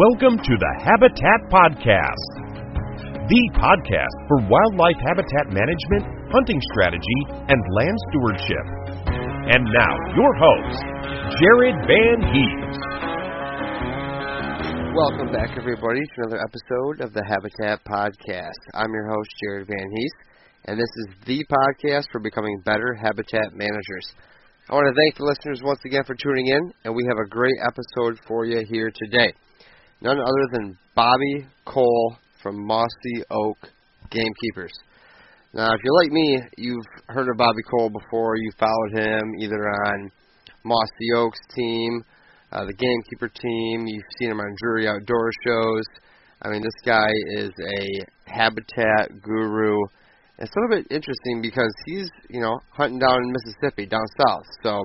Welcome to the Habitat Podcast, the podcast for wildlife habitat management, hunting strategy, and land stewardship. And now, your host, Jared Van Hees. Welcome back, everybody, to another episode of the Habitat Podcast. I'm your host, Jared Van Hees, and this is the podcast for becoming better habitat managers. I want to thank the listeners once again for tuning in, and we have a great episode for you here today none other than Bobby Cole from Mossy Oak Gamekeepers. Now, if you're like me, you've heard of Bobby Cole before. You followed him either on Mossy Oak's team, uh, the Gamekeeper team. You've seen him on Drury Outdoor shows. I mean, this guy is a habitat guru. It's a little bit interesting because he's, you know, hunting down in Mississippi, down south. So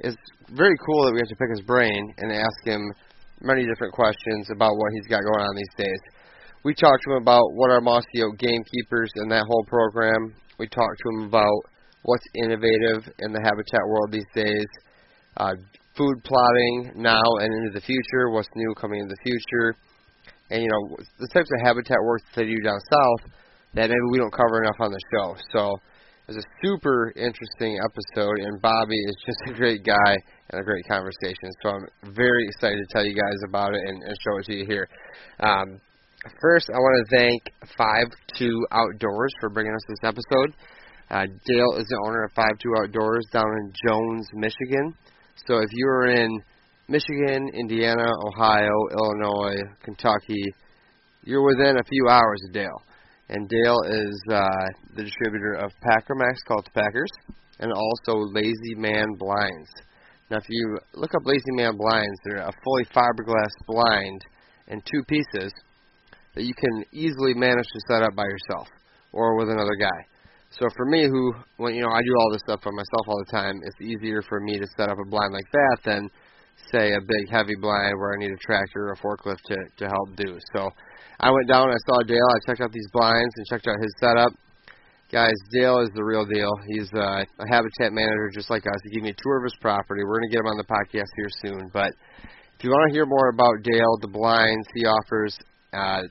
it's very cool that we have to pick his brain and ask him many different questions about what he's got going on these days. We talked to him about what are Mossy Oak gamekeepers and that whole program. We talked to him about what's innovative in the habitat world these days, uh, food plotting now and into the future, what's new coming in the future, and you know the types of habitat work that they do down south that maybe we don't cover enough on the show. So it was a super interesting episode, and Bobby is just a great guy and a great conversation. So I'm very excited to tell you guys about it and, and show it to you here. Um, first, I want to thank Five Two Outdoors for bringing us this episode. Uh, Dale is the owner of Five Two Outdoors down in Jones, Michigan. So if you are in Michigan, Indiana, Ohio, Illinois, Kentucky, you're within a few hours of Dale. And Dale is uh, the distributor of Packer Max Packers and also Lazy Man Blinds. Now, if you look up Lazy Man blinds, they're a fully fiberglass blind in two pieces that you can easily manage to set up by yourself or with another guy. So for me, who when you know I do all this stuff by myself all the time, it's easier for me to set up a blind like that than say a big heavy blind where I need a tractor or a forklift to to help do. So I went down, I saw Dale, I checked out these blinds and checked out his setup Guys, Dale is the real deal. He's uh, a habitat manager just like us. He gave me a tour of his property. We're going to get him on the podcast here soon. But if you want to hear more about Dale, the blinds he offers, uh,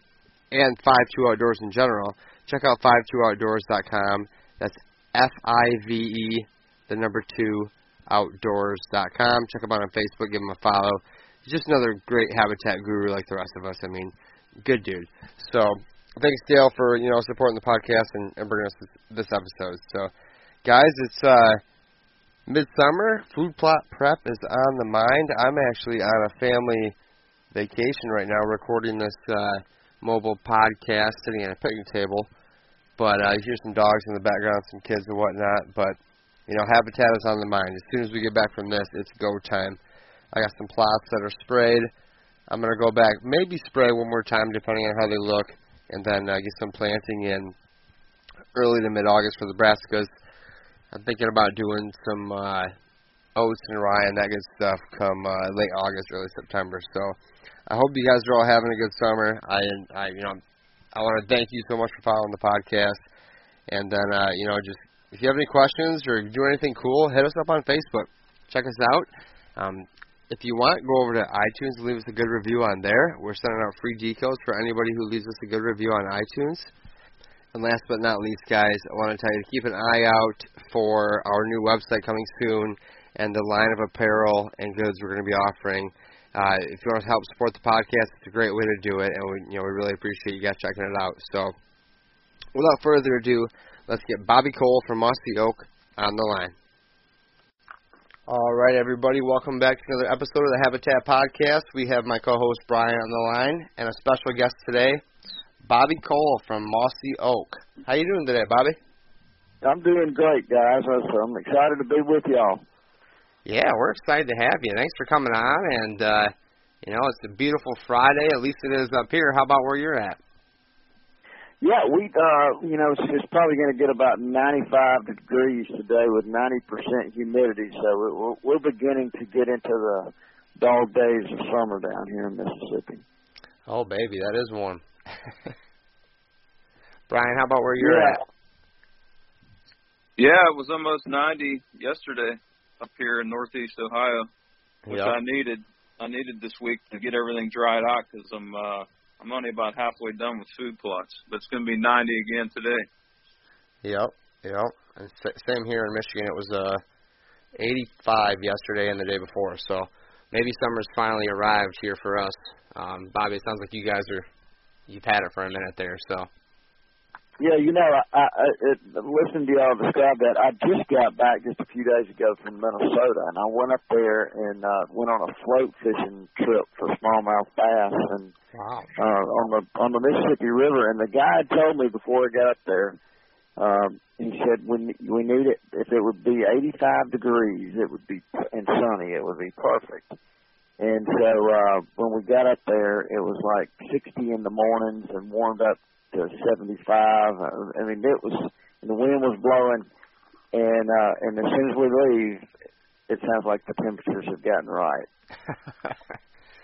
and 5-2 Outdoors in general, check out 52outdoors.com. That's F-I-V-E, the number 2, outdoors.com. Check him out on Facebook. Give him a follow. He's just another great habitat guru like the rest of us. I mean, good dude. So thanks Dale for you know supporting the podcast and, and bringing us this, this episode. So, guys, it's uh, midsummer. Food plot prep is on the mind. I'm actually on a family vacation right now, recording this uh, mobile podcast, sitting at a picnic table. But uh, hear some dogs in the background, some kids and whatnot. But you know, habitat is on the mind. As soon as we get back from this, it's go time. I got some plots that are sprayed. I'm gonna go back, maybe spray one more time depending on how they look, and then uh, get some planting in early to mid-August for the brassicas. I'm thinking about doing some uh, oats and rye and that good stuff come uh, late August, early September. So I hope you guys are all having a good summer. I, I you know, I want to thank you so much for following the podcast. And then, uh, you know, just if you have any questions or do anything cool, hit us up on Facebook. Check us out. Um, if you want, go over to iTunes and leave us a good review on there. We're sending out free decals for anybody who leaves us a good review on iTunes. And last but not least, guys, I want to tell you to keep an eye out for our new website coming soon and the line of apparel and goods we're going to be offering. Uh, if you want to help support the podcast, it's a great way to do it, and we, you know, we really appreciate you guys checking it out. So, without further ado, let's get Bobby Cole from Mossy Oak on the line. All right, everybody, welcome back to another episode of the Habitat Podcast. We have my co-host Brian on the line and a special guest today, Bobby Cole from Mossy Oak. How you doing today, Bobby? I'm doing great, guys. I'm excited to be with y'all. Yeah, we're excited to have you. Thanks for coming on. And uh, you know, it's a beautiful Friday. At least it is up here. How about where you're at? Yeah, we uh, you know, it's, it's probably going to get about 95 degrees today with 90% humidity. So we're, we're beginning to get into the dog days of summer down here in Mississippi. Oh, baby, that is warm. Brian, how about where you're yeah. at? Yeah, it was almost 90 yesterday up here in Northeast Ohio, which Yep. I needed. I needed this week to get everything dried out because I'm uh, I'm only about halfway done with food plots, but it's going to be 90 again today. Yep, yep. And sa- same here in Michigan. It was uh 85 yesterday and the day before. So maybe summer's finally arrived here for us. Um, Bobby, it sounds like you guys are you've had it for a minute there. So Yeah, you know, I, I, I it, listening to y'all describe that, I just got back just a few days ago from Minnesota, and I went up there and uh, went on a float fishing trip for smallmouth bass, and wow. uh, on the on the Mississippi River. And the guide told me before I got up there, um, he said when we need it, if it would be 85 degrees, it would be and sunny, it would be perfect. And so uh, when we got up there, it was like 60 in the mornings and warmed up to 75. Uh, I mean, it was and the wind was blowing, and uh, and as soon as we leave, it sounds like the temperatures have gotten right.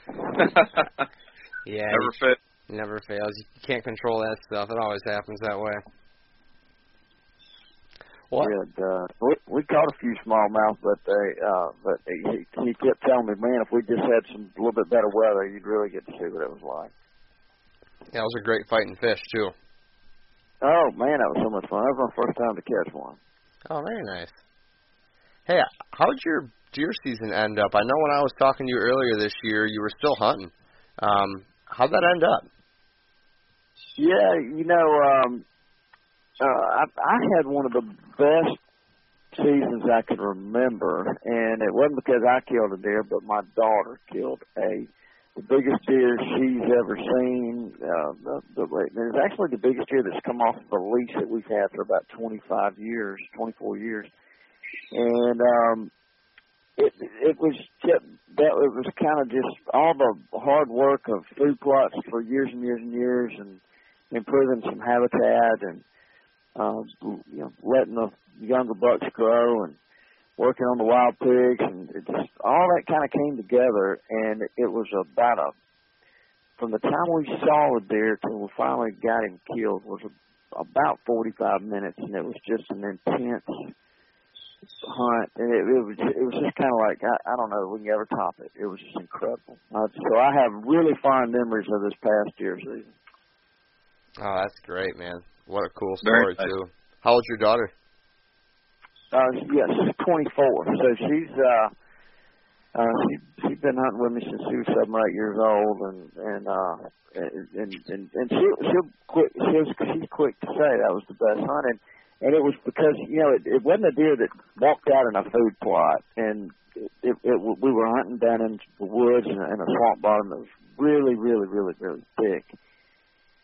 yeah, Never fit. it never fails. You can't control that stuff. It always happens that way. What? We, uh, we we caught a few smallmouth, but they uh, but he, he kept telling me, man, if we just had some a little bit better weather, you'd really get to see what it was like. Yeah, it was a great fighting fish too. Oh man, that was so much fun. That was my first time to catch one. Oh, very nice. Hey, how'd your deer season end up? I know when I was talking to you earlier this year, you were still hunting. Um, how'd that end up? Yeah, you know, um, uh, I, I had one of the best seasons I can remember, and it wasn't because I killed a deer, but my daughter killed a the biggest deer she's ever seen. Uh, the, the, it's actually the biggest deer that's come off of a leash that we've had for about 25 years, 24 years, and um, it it was just, that it was kind of just all the hard work of food plots for years and years and years, and improving some habitat and uh, you know letting the younger bucks grow and working on the wild pigs and it just all that kind of came together and it was about a from the time we saw the deer till we finally got him killed was a, about 45 minutes and it was just an intense hunt and it, it was it was just kind of like I, I don't know we can ever top it it was just incredible uh, so I have really fond memories of this past deer season Oh, that's great, man. What a cool story nice. too. How old's your daughter? Uh, yeah, she's 24, so she's uh, uh, she she's been hunting with me since she was seven or eight years old, and and uh, and and and she she'll quick she's she's quick to say that was the best hunt, and and it was because you know it, it wasn't a deer that walked out in a food plot, and it, it we were hunting down in the woods and in a swamp bottom that was really really really really thick,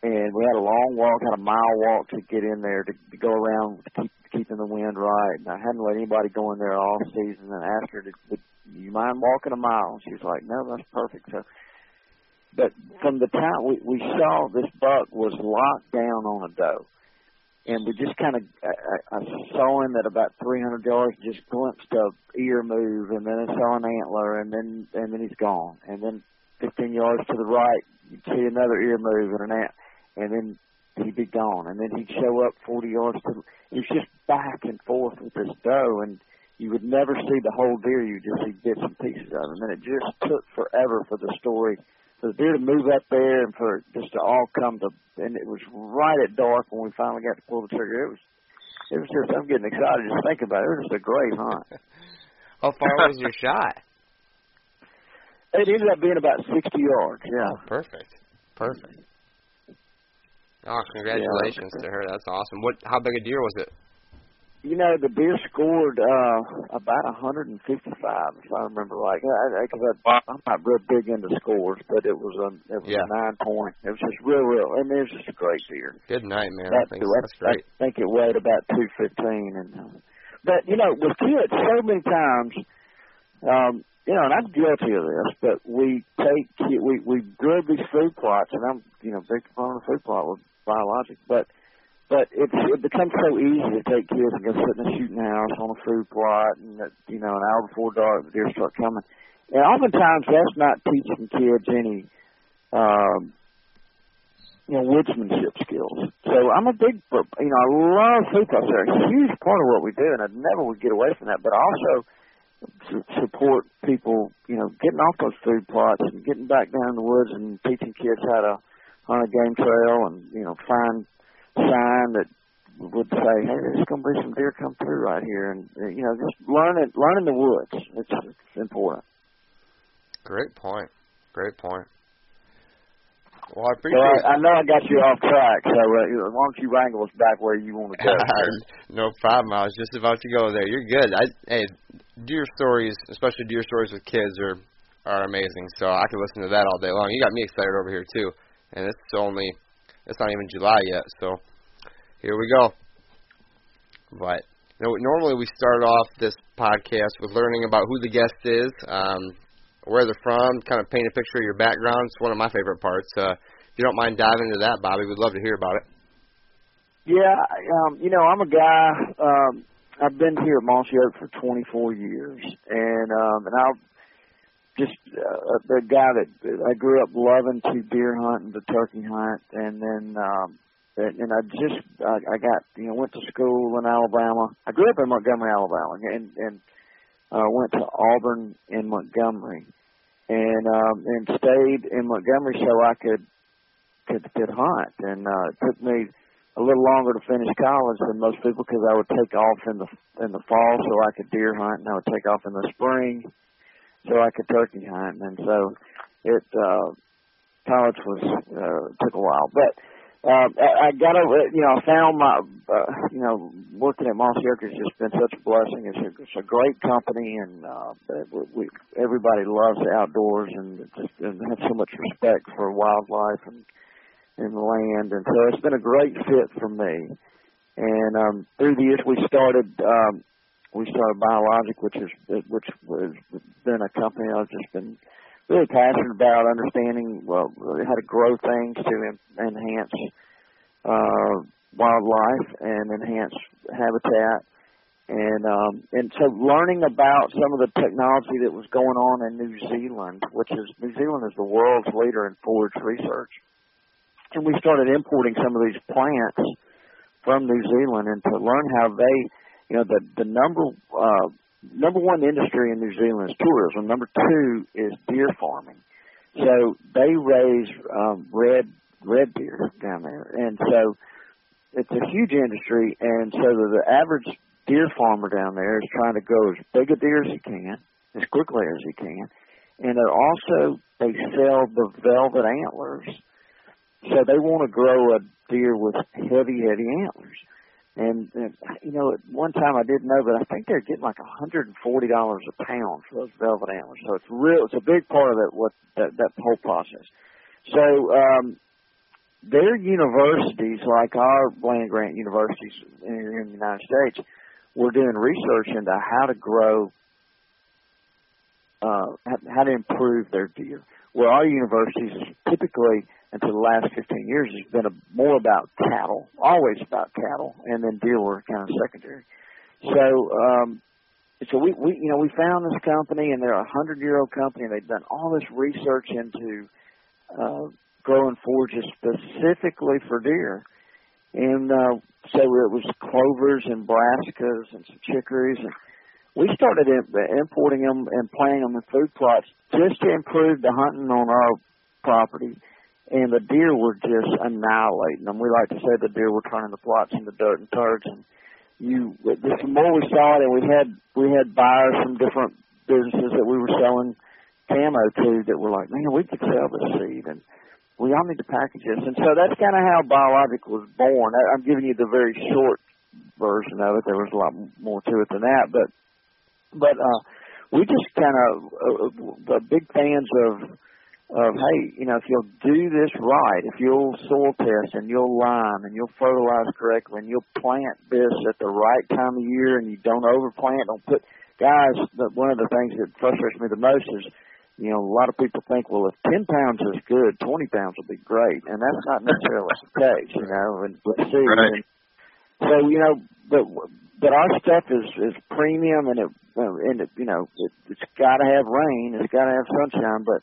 and we had a long walk, had a mile walk to get in there to, to go around keep keeping the wind right. And I hadn't let anybody go in there all season. And I asked her, "Would you mind walking a mile?" And she was like, "No, that's perfect." So, but from the time we we saw this buck was locked down on a doe, and we just kind of I, I saw him at about 300 yards, just glimpsed a ear move, and then I saw an antler, and then and then he's gone, and then 15 yards to the right, you'd see another ear move and an ant and then he'd be gone, and then he'd show up 40 yards to. He was just back and forth with this doe, and you would never see the whole deer. You just see bits and pieces of him, and it just took forever for the story, for the deer to move up there, and for just to all come to. And it was right at dark when we finally got to pull the trigger. It was, it was just. I'm getting excited just thinking about it. It was just a great hunt. How far was your shot? It ended up being about 60 yards. Yeah. Oh, perfect. Perfect. Oh, congratulations yeah. to her. That's awesome. What? How big a deer was it? You know, the deer scored uh about 155, if I remember right. Because I, I, I'm not real big into scores, but it was a it was yeah. a nine point. It was just real, real, and it was just a great deer. Good night, man. That, I think that's great. I think it weighed about 215, and uh, but you know, with kids, so many times, um, you know, and I'm guilty of this, but we take we we good these food plots, and I'm you know big fan of food plot with biologic, but but it's it becomes so easy to take kids and go sit in a shooting house on a food plot, and that, you know an hour before dark the deer start coming, and oftentimes that's not teaching kids any. Um, you know, woodsmanship skills. So I'm a big, you know, I love food plots. They're a huge part of what we do, and I never would get away from that. But I also support people, you know, getting off those food plots and getting back down in the woods and teaching kids how to on a game trail and you know find sign that would say, hey, there's going to be some deer come through right here, and you know just learning learning the woods. It's, it's important. Great point. Great point. Well, I appreciate. So I, I know I got you off track, so uh, why don't you wrangle us back where you want to go? no problem. I was just about to go there. You're good. I, hey, deer stories, especially deer stories with kids, are are amazing. So I could listen to that all day long. You got me excited over here too and it's only it's not even July yet. So here we go. But you know, normally we start off this podcast with learning about who the guest is, um, where they're from, kind of paint a picture of your background. It's one of my favorite parts. Uh, if you don't mind diving into that, Bobby, we'd love to hear about it. Yeah, um, you know, I'm a guy. Um, I've been here at Mossy Oak for 24 years, and um, and I'll just uh, the guy that I grew up loving to deer hunt and to turkey hunt, and then um, and I just I, I got you know went to school in Alabama. I grew up in Montgomery, Alabama, and and uh, went to Auburn in Montgomery, and um, and stayed in Montgomery so I could could could hunt, and uh, it took me a little longer to finish college than most people because I would take off in the in the fall so I could deer hunt, and I would take off in the spring so I could turkey hunt, and so it uh, college was uh, took a while, but. Uh, I, got over, you know, I found my, uh, you know, working at Mossy Oak has just been such a blessing. It's a, it's a great company, and uh, we, we everybody loves the outdoors and just and have so much respect for wildlife and and land, and so it's been a great fit for me. And um, through the years, we started um, we started Biologic, which is which has been a company I've just been really passionate about understanding well how to grow things to enhance uh, wildlife and enhance habitat. And um, and so learning about some of the technology that was going on in New Zealand, which is New Zealand is the world's leader in forage research, and we started importing some of these plants from New Zealand and to learn how they you know the the number uh, number one industry in New Zealand is tourism. Number two is deer farming. So they raise um, red red deer down there, and so it's a huge industry. And so the, the average deer farmer down there is trying to grow as big a deer as he can, as quickly as he can, and it also they sell the velvet antlers. So they want to grow a deer with heavy, heavy antlers. And, and you know, at one time I didn't know, but I think they're getting like a hundred and forty dollars a pound for those velvet antlers. So it's real. It's a big part of that. What that that whole process. So um, their universities, like our land grant universities in, in the United States, were doing research into how to grow, uh, how to improve their deer. Where our universities typically, until the last 15 years, has been a, more about cattle, always about cattle, and then deer were kind of secondary. So, um, so we, we, you know, we found this company, and they're a hundred year old company, they've done all this research into uh, growing forages specifically for deer. And uh, so it was clovers and brassicas and some chicories, and we started importing them and planting them in food plots just to improve the hunting on our property. And the deer were just annihilating them. We like to say the deer were turning the plots into dirt and turds. And you, the more we saw it, and we had we had buyers from different businesses that we were selling camo to that were like, man, we could sell this seed. And we all need to package this. And so that's kind of how Biologic was born. I'm giving you the very short version of it. There was a lot more to it than that, but but uh, we just kind of uh, big fans of of hey, you know, if you'll do this right, if you'll soil test and you'll lime and you'll fertilize correctly and you'll plant this at the right time of year and you don't overplant, don't put guys. The, one of the things that frustrates me the most is you know, a lot of people think, well, if 10 pounds is good, 20 pounds will be great. And that's not necessarily the case, you know, and let's see. Right. And so, you know, but, but our stuff is, is premium and it, and it, you know, it, it's got to have rain, it's got to have sunshine, but,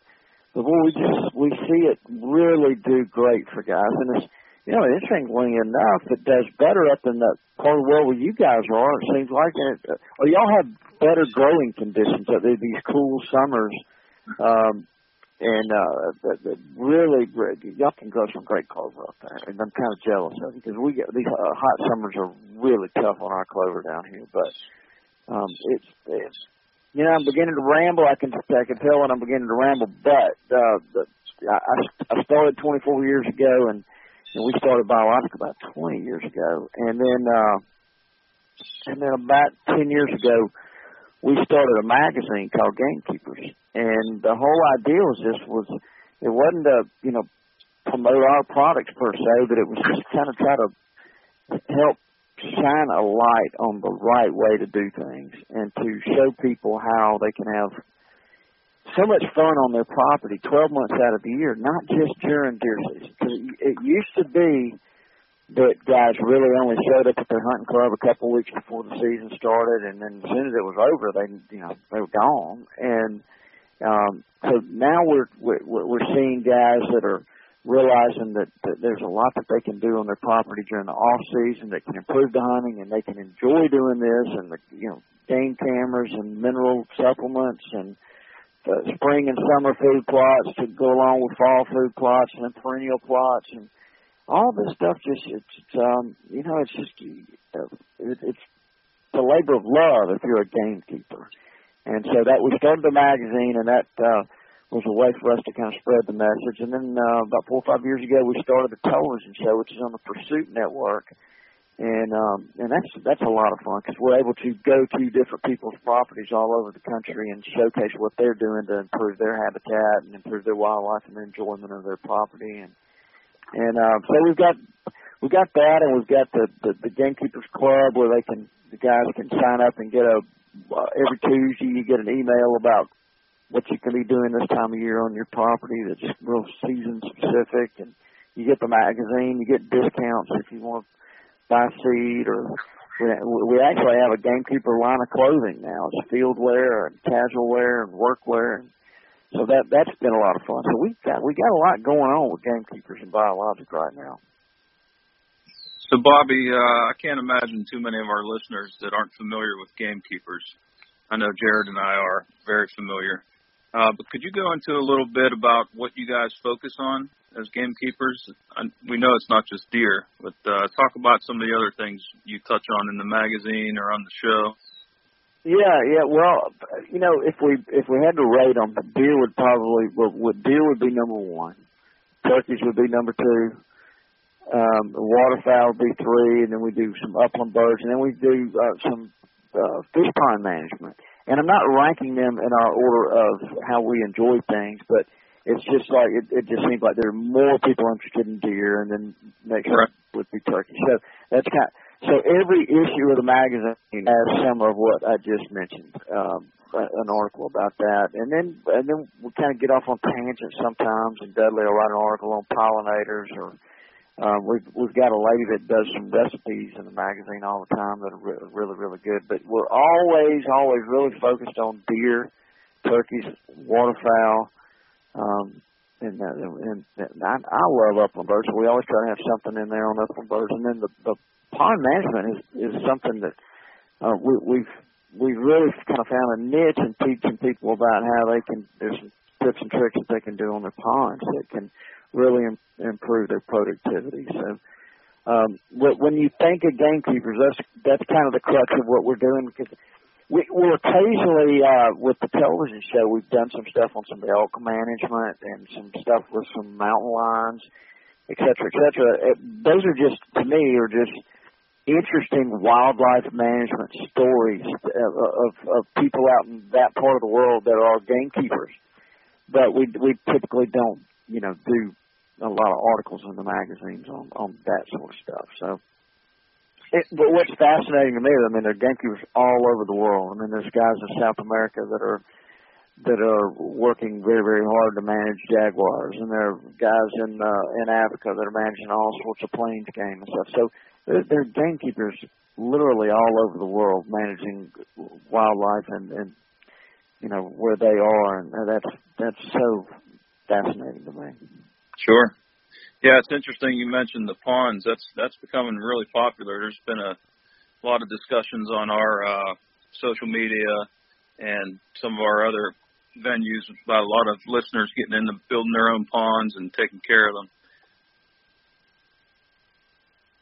but boy, we just, we see it really do great for guys. And it's, you know, interestingly enough, it does better up in the part of the world where you guys are, it seems like. And it, or y'all have better growing conditions, uh, these cool summers um, and uh, the, the really great. Y'all can grow some great clover up there, and I'm kind of jealous of because we get these uh, hot summers are really tough on our clover down here. But um, it's it's you know I'm beginning to ramble. I can I can tell when I'm beginning to ramble. But uh, the, I I started 24 years ago, and and we started biologic about 20 years ago, and then uh, and then about 10 years ago we started a magazine called Gamekeepers, and the whole idea was this was it wasn't to you know promote our products per se, but it was just kind of try to help shine a light on the right way to do things and to show people how they can have so much fun on their property 12 months out of the year, not just during deer season. Because it used to be that guys really only showed up at their hunting club a couple weeks before the season started, and then as soon as it was over, they you know they were gone. And um, so now we're we're, seeing guys that are realizing that, that there's a lot that they can do on their property during the off season that can improve the hunting, and they can enjoy doing this, and the you know game cameras and mineral supplements and the spring and summer food plots to go along with fall food plots and perennial plots and all this stuff just it's um you know it's just uh, it, it's the labor of love if you're a gamekeeper. And so that we started the magazine and that uh was a way for us to kind of spread the message. And then uh, about four or five years ago we started the television show which is on the pursuit network. And um and that's that's a lot of fun because we're able to go to different people's properties all over the country and showcase what they're doing to improve their habitat and improve their wildlife and their enjoyment of their property. And and uh, so we've got we got that, and we've got the, the the gamekeepers club where they can the guys can sign up and get a uh, every Tuesday you get an email about what you can be doing this time of year on your property that's real season specific, and you get the magazine, you get discounts if you want to buy seed or we, we actually have a gamekeeper line of clothing now. It's field wear and casual wear and work wear and so that that's been a lot of fun. So we got we got a lot going on with gamekeepers and biologic right now. So Bobby, uh, I can't imagine too many of our listeners that aren't familiar with gamekeepers. I know Jared and I are very familiar. Uh, but could you go into a little bit about what you guys focus on as gamekeepers? We know it's not just deer, but uh, talk about some of the other things you touch on in the magazine or on the show. Yeah, yeah. Well, you know, if we if we had to rate them, deer would probably well, would deer would be number one. Turkeys would be number two. Um, waterfowl would be three, and then we do some upland birds, and then we do uh, some uh, fish pond management. And I'm not ranking them in our order of how we enjoy things, but it's just like it, it just seems like there are more people interested in deer, and then next Right. would be turkey. So that's kind. So every issue of the magazine has some of what I just mentioned. Um, an article about that, and then and then we kind of get off on tangents sometimes. And Dudley will write an article on pollinators, or uh, we've we've got a lady that does some recipes in the magazine all the time that are re- really really good. But we're always always really focused on deer, turkeys, waterfowl. Um, and, and, and I, I love upland birds, we always try to have something in there on upland birds. And then the, the pond management is is something that uh, we, we've we've really kind of found a niche in teaching people about how they can. There's tips and tricks that they can do on their ponds that can really Im- improve their productivity. So. Um, when you think of gamekeepers, that's that's kind of the crux of what we're doing because we, we'll occasionally uh, with the television show we've done some stuff on some elk management and some stuff with some mountain lions, et cetera, et cetera. Uh, Those are just to me are just interesting wildlife management stories of, of, of people out in that part of the world that are gamekeepers. But we we typically don't you know do a lot of articles in the magazines on on that sort of stuff. So it, but what's fascinating to me, I mean, there are gamekeepers all over the world. I mean, there's guys in South America that are that are working very, very hard to manage jaguars, and there are guys in uh, in Africa that are managing all sorts of plains game and stuff. So there, are gamekeepers literally all over the world managing wildlife and and you know where they are, and that's that's so fascinating to me. Sure. Yeah, it's interesting you mentioned the ponds. That's that's becoming really popular. There's been a lot of discussions on our uh, social media and some of our other venues about a lot of listeners getting into building their own ponds and taking care of them.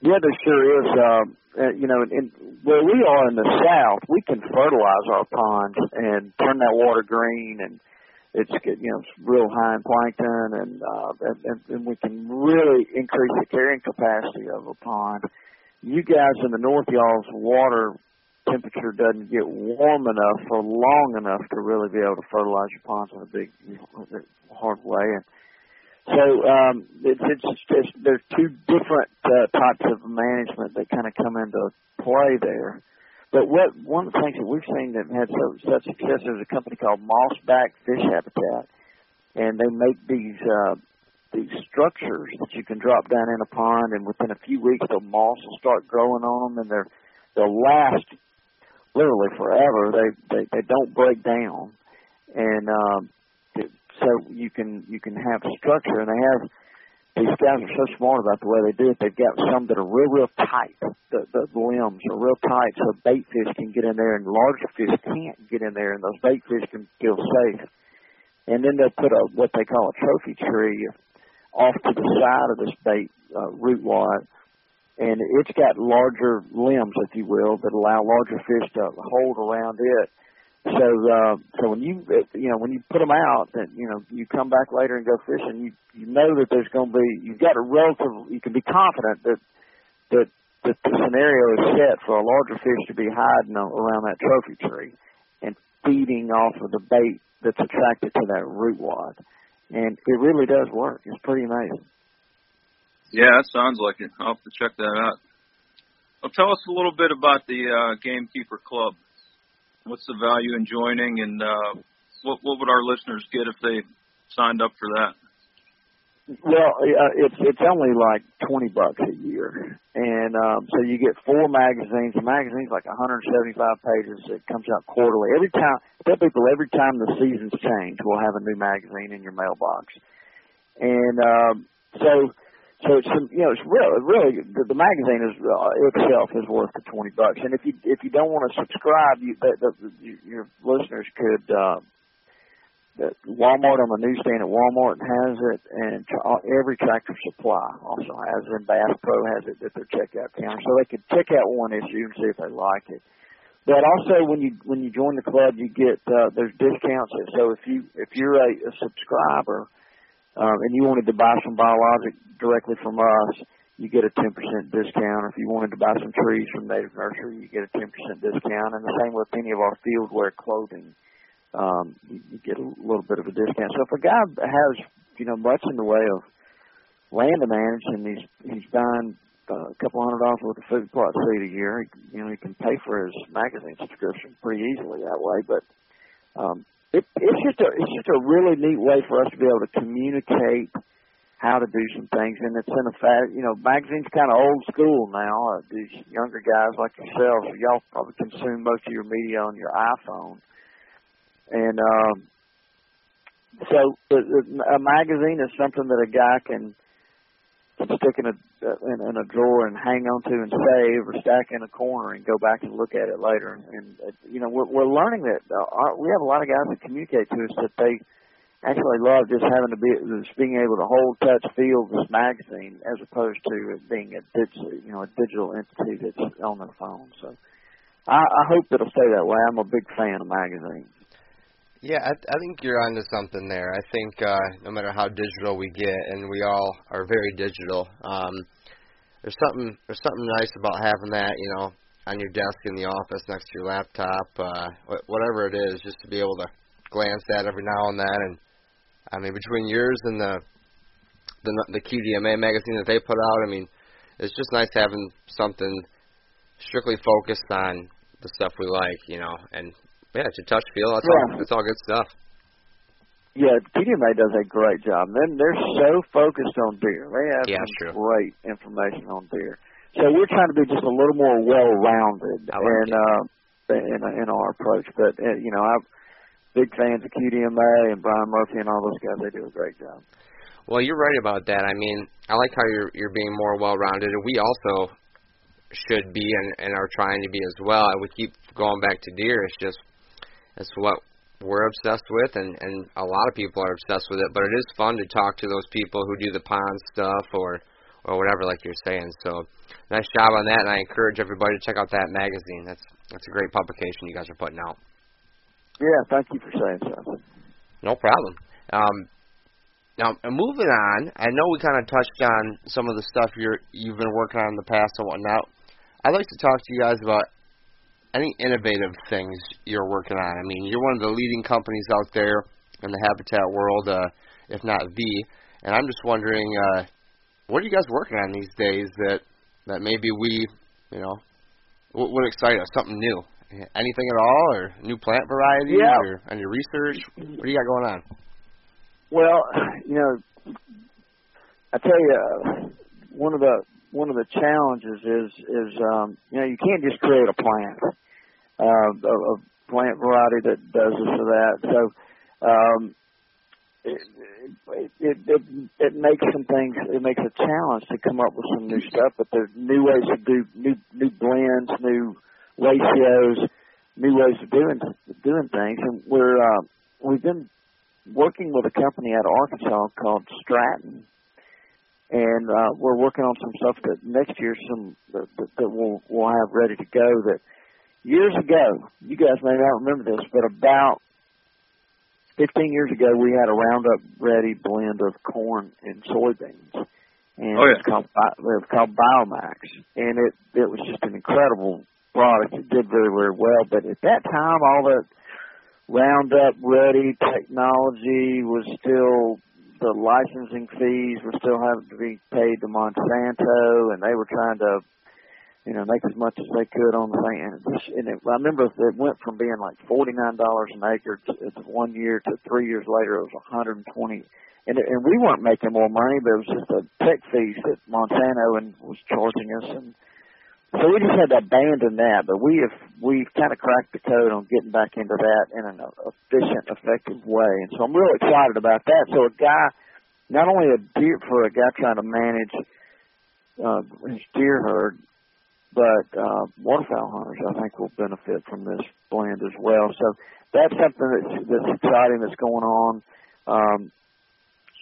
Yeah, there sure is. Um, uh, you know, in, where we are in the south, we can fertilize our ponds and turn that water green, and it's you know it's real high in plankton, and uh, and, and, we can really increase the carrying capacity of a pond. You guys in the north, y'all's water temperature doesn't get warm enough for long enough to really be able to fertilize your ponds in a big you know, hard way, and so um, it's it's just there's two different uh, types of management that kind of come into play there. But what one of the things that we've seen that had so such success is a company called Mossback Fish Habitat, and they make these uh, these structures that you can drop down in a pond, and within a few weeks the moss will start growing on them, and they're they'll last literally forever. They they they don't break down, and um, so you can you can have structure, and they have these guys are so smart about the way they do it. They've got some that are real real tight. The the limbs are real tight, so bait fish can get in there, and larger fish can't get in there, and those bait fish can feel safe. And then they'll put a what they call a trophy tree off to the side of this bait uh, root wad, and it's got larger limbs, if you will, that allow larger fish to hold around it. So, uh, so when you, you know, when you put them out, and you know, you come back later and go fishing, you you know that there's going to be, you've got a relative, you can be confident that that that the scenario is set for a larger fish to be hiding around that trophy tree and feeding off of the bait that's attracted to that root wad, and it really does work. It's pretty amazing. Yeah, that sounds like it. I'll have to check that out. Well, tell us a little bit about the uh, Gamekeeper Club. What's the value in joining, and uh, what what would our listeners get if they signed up for that? Well, uh, it's it's only like twenty bucks a year, and um, so you get four magazines. The magazine's like 175 pages. It comes out quarterly. Every time, tell people every time the seasons change, we'll have a new magazine in your mailbox. And um, so, so it's you know it's really really the, the magazine is uh, itself is worth the twenty bucks. And if you if you don't want to subscribe, you the, the, your listeners could. Uh, that Walmart on the newsstand at Walmart has it, and every Tractor Supply also has it, and Bass Pro has it at their checkout counter, so they could check out one issue and see if they like it. But also, when you when you join the club, you get uh, there's discounts. So if you if you're a, a subscriber um, and you wanted to buy some biologic directly from us, you get a 10% discount. If you wanted to buy some trees from Native Nursery, you get a 10% discount. And the same with any of our fieldwear clothing um, you, you get a little bit of a discount. So if a guy has you know much in the way of land to manage and he's he's buying a couple hundred dollars worth of food plot seed a year, you know he can pay for his magazine subscription pretty easily that way. But um, it, it's just a it's just a really neat way for us to be able to communicate how to do some things, and it's in effect, you know, magazines kind of old school now. Uh, these younger guys like yourselves, y'all probably consume most of your media on your iPhone, and um, so the, a magazine is something that a guy can stick in a in, in a drawer and hang on to and save, or stack in a corner and go back and look at it later. And, and uh, you know, we're, we're learning that uh, our, we have a lot of guys that communicate to us that they actually love just having to be just being able to hold, touch, feel this magazine as opposed to it being a digital, you know, a digital entity that's on their phone. So I, I hope it'll stay that way. I'm a big fan of magazines. Yeah, I, I think you're onto something there. I think uh, no matter how digital we get, and we all are very digital, um, there's something there's something nice about having that, you know, on your desk in the office next to your laptop, uh, whatever it is, just to be able to glance at every now and then. And I mean, between yours and the the the QDMA magazine that they put out, I mean, it's just nice having something strictly focused on the stuff we like, you know, and yeah, it's a touch feel. That's yeah. all. That's all good stuff. Yeah, QDMA does a great job. And they're so focused on deer. They have yeah, some great information on deer. So we're trying to be just a little more well-rounded like in uh, in in our approach. But uh, you know, I'm big fans of QDMA and Brian Murphy and all those guys. They do a great job. Well, you're right about that. I mean, I like how you're you're being more well-rounded, and we also should be and, and are trying to be as well. And we keep going back to deer. It's just it's what we're obsessed with, and and a lot of people are obsessed with it. But it is fun to talk to those people who do the pond stuff or or whatever, like you're saying. So nice job on that, and I encourage everybody to check out that magazine. That's that's a great publication you guys are putting out. Yeah, thank you for saying so. No problem. Um, now, moving on, I know we kind of touched on some of the stuff you're you've been working on in the past and whatnot. I'd like to talk to you guys about any innovative things you're working on. I mean, you're one of the leading companies out there in the habitat world, uh, if not the. And I'm just wondering, uh, what are you guys working on these days that that maybe we, you know, would, would excite us? Something new? Anything at all, or new plant varieties, yeah. or any research? What do you got going on? Well, you know, I tell you, uh, one of the one of the challenges is is um, you know you can't just create a plant, uh, a, a plant variety that does this or that. So um, it, it it it makes some things. It makes a challenge to come up with some new stuff. But there's new ways to do new new blends, new ratios, new ways of doing doing things, and we're uh, we've been working with a company out of Arkansas called Stratton, and uh, we're working on some stuff that next year some that, that, that we'll we'll have ready to go. That years ago, you guys may not remember this, but about 15 years ago, we had a Roundup Ready blend of corn and soybeans, and oh, yeah. it's called it was called Biomax, and it it was just an incredible product. It did very very well, but at that time, all the Roundup Ready technology was still the licensing fees were still having to be paid to Monsanto, and they were trying to, you know, make as much as they could on the thing. And, this, and it, I remember it went from being like forty nine dollars an acre to, to one year to three years later it was one hundred and twenty. And and we weren't making more money, but it was just a tech fees that Monsanto and was charging us, and so we just had to abandon that. But we have we've kind of cracked the code on getting back into that in an efficient, effective way. And so I'm real excited about that. So a guy, not only a deer for a guy trying to manage uh, his deer herd, but uh, waterfowl hunters, I think, will benefit from this blend as well. So that's something that's that's exciting that's going on. Um,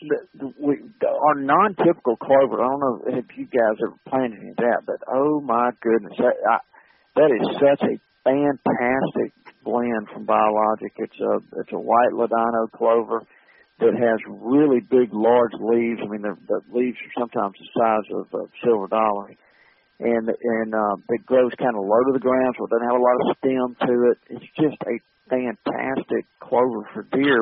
the, we, our non-typical clover. I don't know if you guys ever planted any of that, but oh my goodness, that, I, that is such a fantastic blend from Biologic. It's a it's a white ladino clover that has really big, large leaves. I mean, the, the leaves are sometimes the size of uh, silver dollars, and and uh, it grows kind of low to the ground, so it doesn't have a lot of stem to it. It's just a fantastic clover for deer,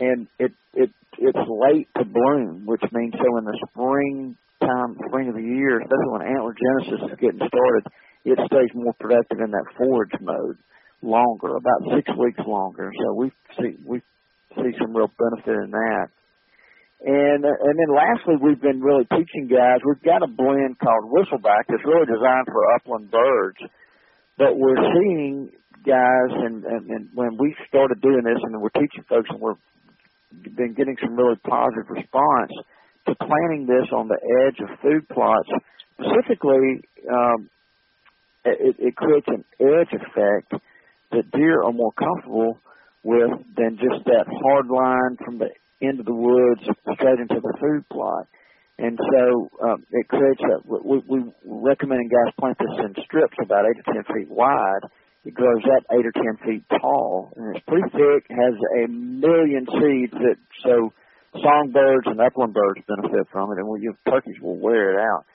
and it it it's late to bloom, which means so in the spring time, spring of the year, especially when antler genesis is getting started, it stays more productive in that forage mode longer, about six weeks longer. So we see we see some real benefit in that. And and then lastly, we've been really teaching guys. We've got a blend called Whistleback that's really designed for upland birds, but we're seeing guys, and, and and when we started doing this, and we're teaching folks, and we're been getting some really positive response to planting this on the edge of food plots. Specifically, um, it, it creates an edge effect that deer are more comfortable with than just that hard line from the into the woods straight into the food plot. And so um, it creates a, we, we recommending guys plant this in strips about 8 to 10 feet wide. It grows up 8 or 10 feet tall, and it's pretty thick, has a million seeds that so songbirds and upland birds benefit from it, and we, you, turkeys will wear it out.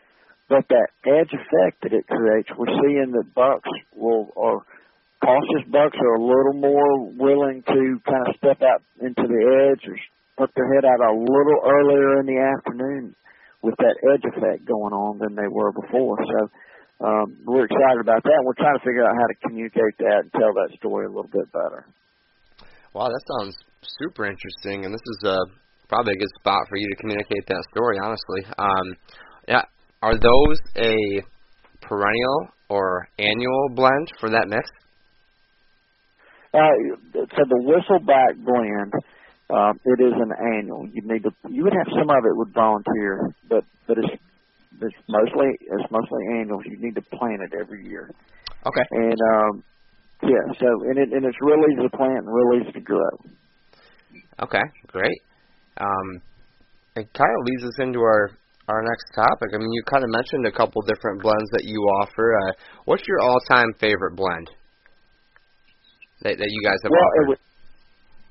But that edge effect that it creates, we're seeing that bucks will, or cautious bucks are a little more willing to kind of step out into the edge or put their head out a little earlier in the afternoon with that edge effect going on than they were before. So um, we're excited about that. We're trying to figure out how to communicate that and tell that story a little bit better. Wow, that sounds super interesting, and this is a probably a good spot for you to communicate that story. Honestly, um, yeah, are those a perennial or annual blend for that mix? Uh, so the whistleback blend um, it is an annual. You need to. You would have some of it would volunteer, but but it's it's mostly it's mostly annuals. You need to plant it every year. Okay. And um, yeah, so and it and it's real easy to plant and real easy to grow. Okay, great. Um, it kind of leads us into our our next topic. I mean, you kind of mentioned a couple different blends that you offer. Uh, what's your all-time favorite blend that that you guys have well, offered? It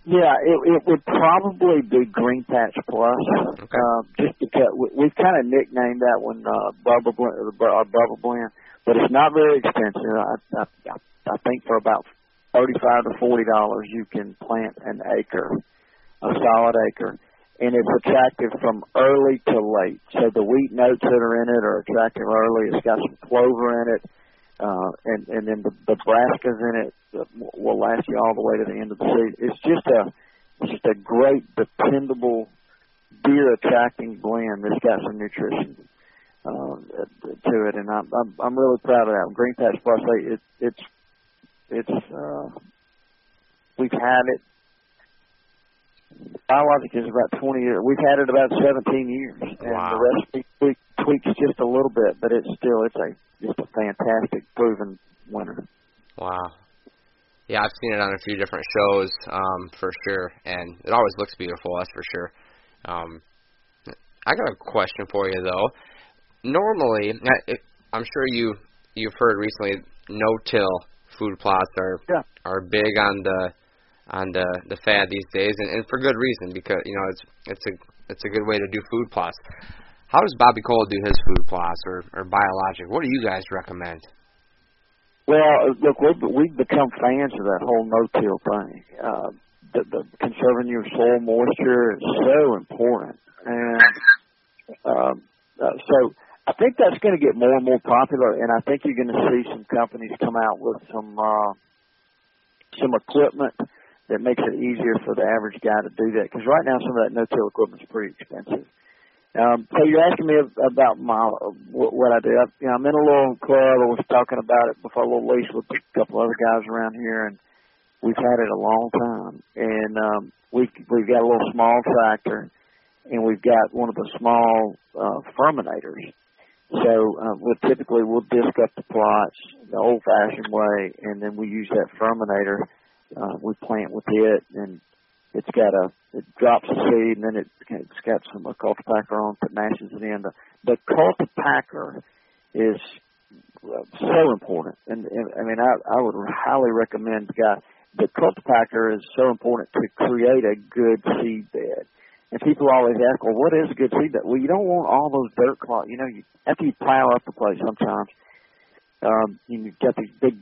yeah, it, it would probably be Green Patch Plus. Okay. Uh, just because we, we've kind of nicknamed that one uh, Bubba Blend, uh, our Bubba Blend, but it's not very expensive. I, I, I think for about thirty-five to forty dollars, you can plant an acre, a solid acre, and it's attractive from early to late. So the wheat notes that are in it are attractive early. It's got some clover in it uh, and and then the, brassicas in it will last you all the way to the end of the season. It's just a just a great dependable deer attracting blend that's got some nutrition uh, to it, and I'm I'm, I'm really proud of that. Green Patch Plus, it, it's it's uh, we've had it. Biologic is about 20 years. We've had it about 17 years, and Wow. the recipe tweak, tweaks just a little bit, but it's still it's a just a fantastic proven winner. Wow. Yeah, I've seen it on a few different shows, um, for sure, and it always looks beautiful. That's for sure. Um, I got a question for you though. Normally, I'm sure you you've heard recently, no-till food plots are Yeah. are big on the on the the fad these days, and, and for good reason because you know it's it's a it's a good way to do food plots. How does Bobby Cole do his food plots or or biologic? What do you guys recommend? Well, look, we've we've become fans of that whole no-till thing. Uh, the, the conserving your soil moisture is so important, and um, uh, so I think that's going to get more and more popular. And I think you're going to see some companies come out with some uh, some equipment that makes it easier for the average guy to do that. Because right now, some of that no-till equipment is pretty expensive. Um, so you're asking me about my what, I do. I, you know, I'm in a little club. I was talking about it before a little leash with a couple other guys around here, and we've had it a long time. And um, we've we've got a little small tractor, and we've got one of the small uh, Firminators. So uh, we'll typically we'll disc up the plots the old-fashioned way, and then we use that Firminator. Uh, we plant with it, and it's got a it drops a seed and then it it's got some a cultipacker on that mashes it in. The, the cultipacker is uh, so important, and, and I mean I I would highly recommend guy. The cultipacker is so important to create a good seed bed. And people always ask, well, what is a good seed bed? Well, you don't want all those dirt clods. You know, you, after you plow up the place, sometimes um, you've got these big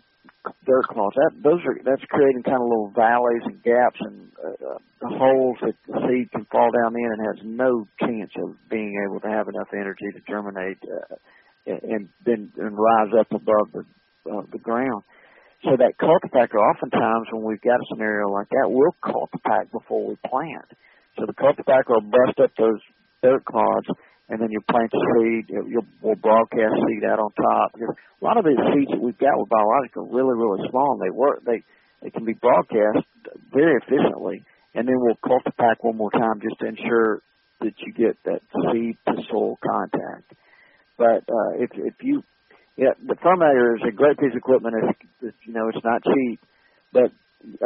dirt clods. That those are that's creating kind of little valleys and gaps and uh, uh, holes that the seed can fall down in and has no chance of being able to have enough energy to germinate uh, and then and rise up above the uh, the ground. So that cultipacker, oftentimes when we've got a scenario like that, we'll cultipack before we plant. So the cultipacker will bust up those dirt clods and then you plant seed. You'll, we'll broadcast seed out on top. Because a lot of these seeds that we've got with biological are really, really small, and they work. They they can be broadcast very efficiently, and then we'll cultipack one more time just to ensure that you get that seed to soil contact. But uh, if if you yeah, the Firminator is a great piece of equipment. It's, it's you know it's not cheap, but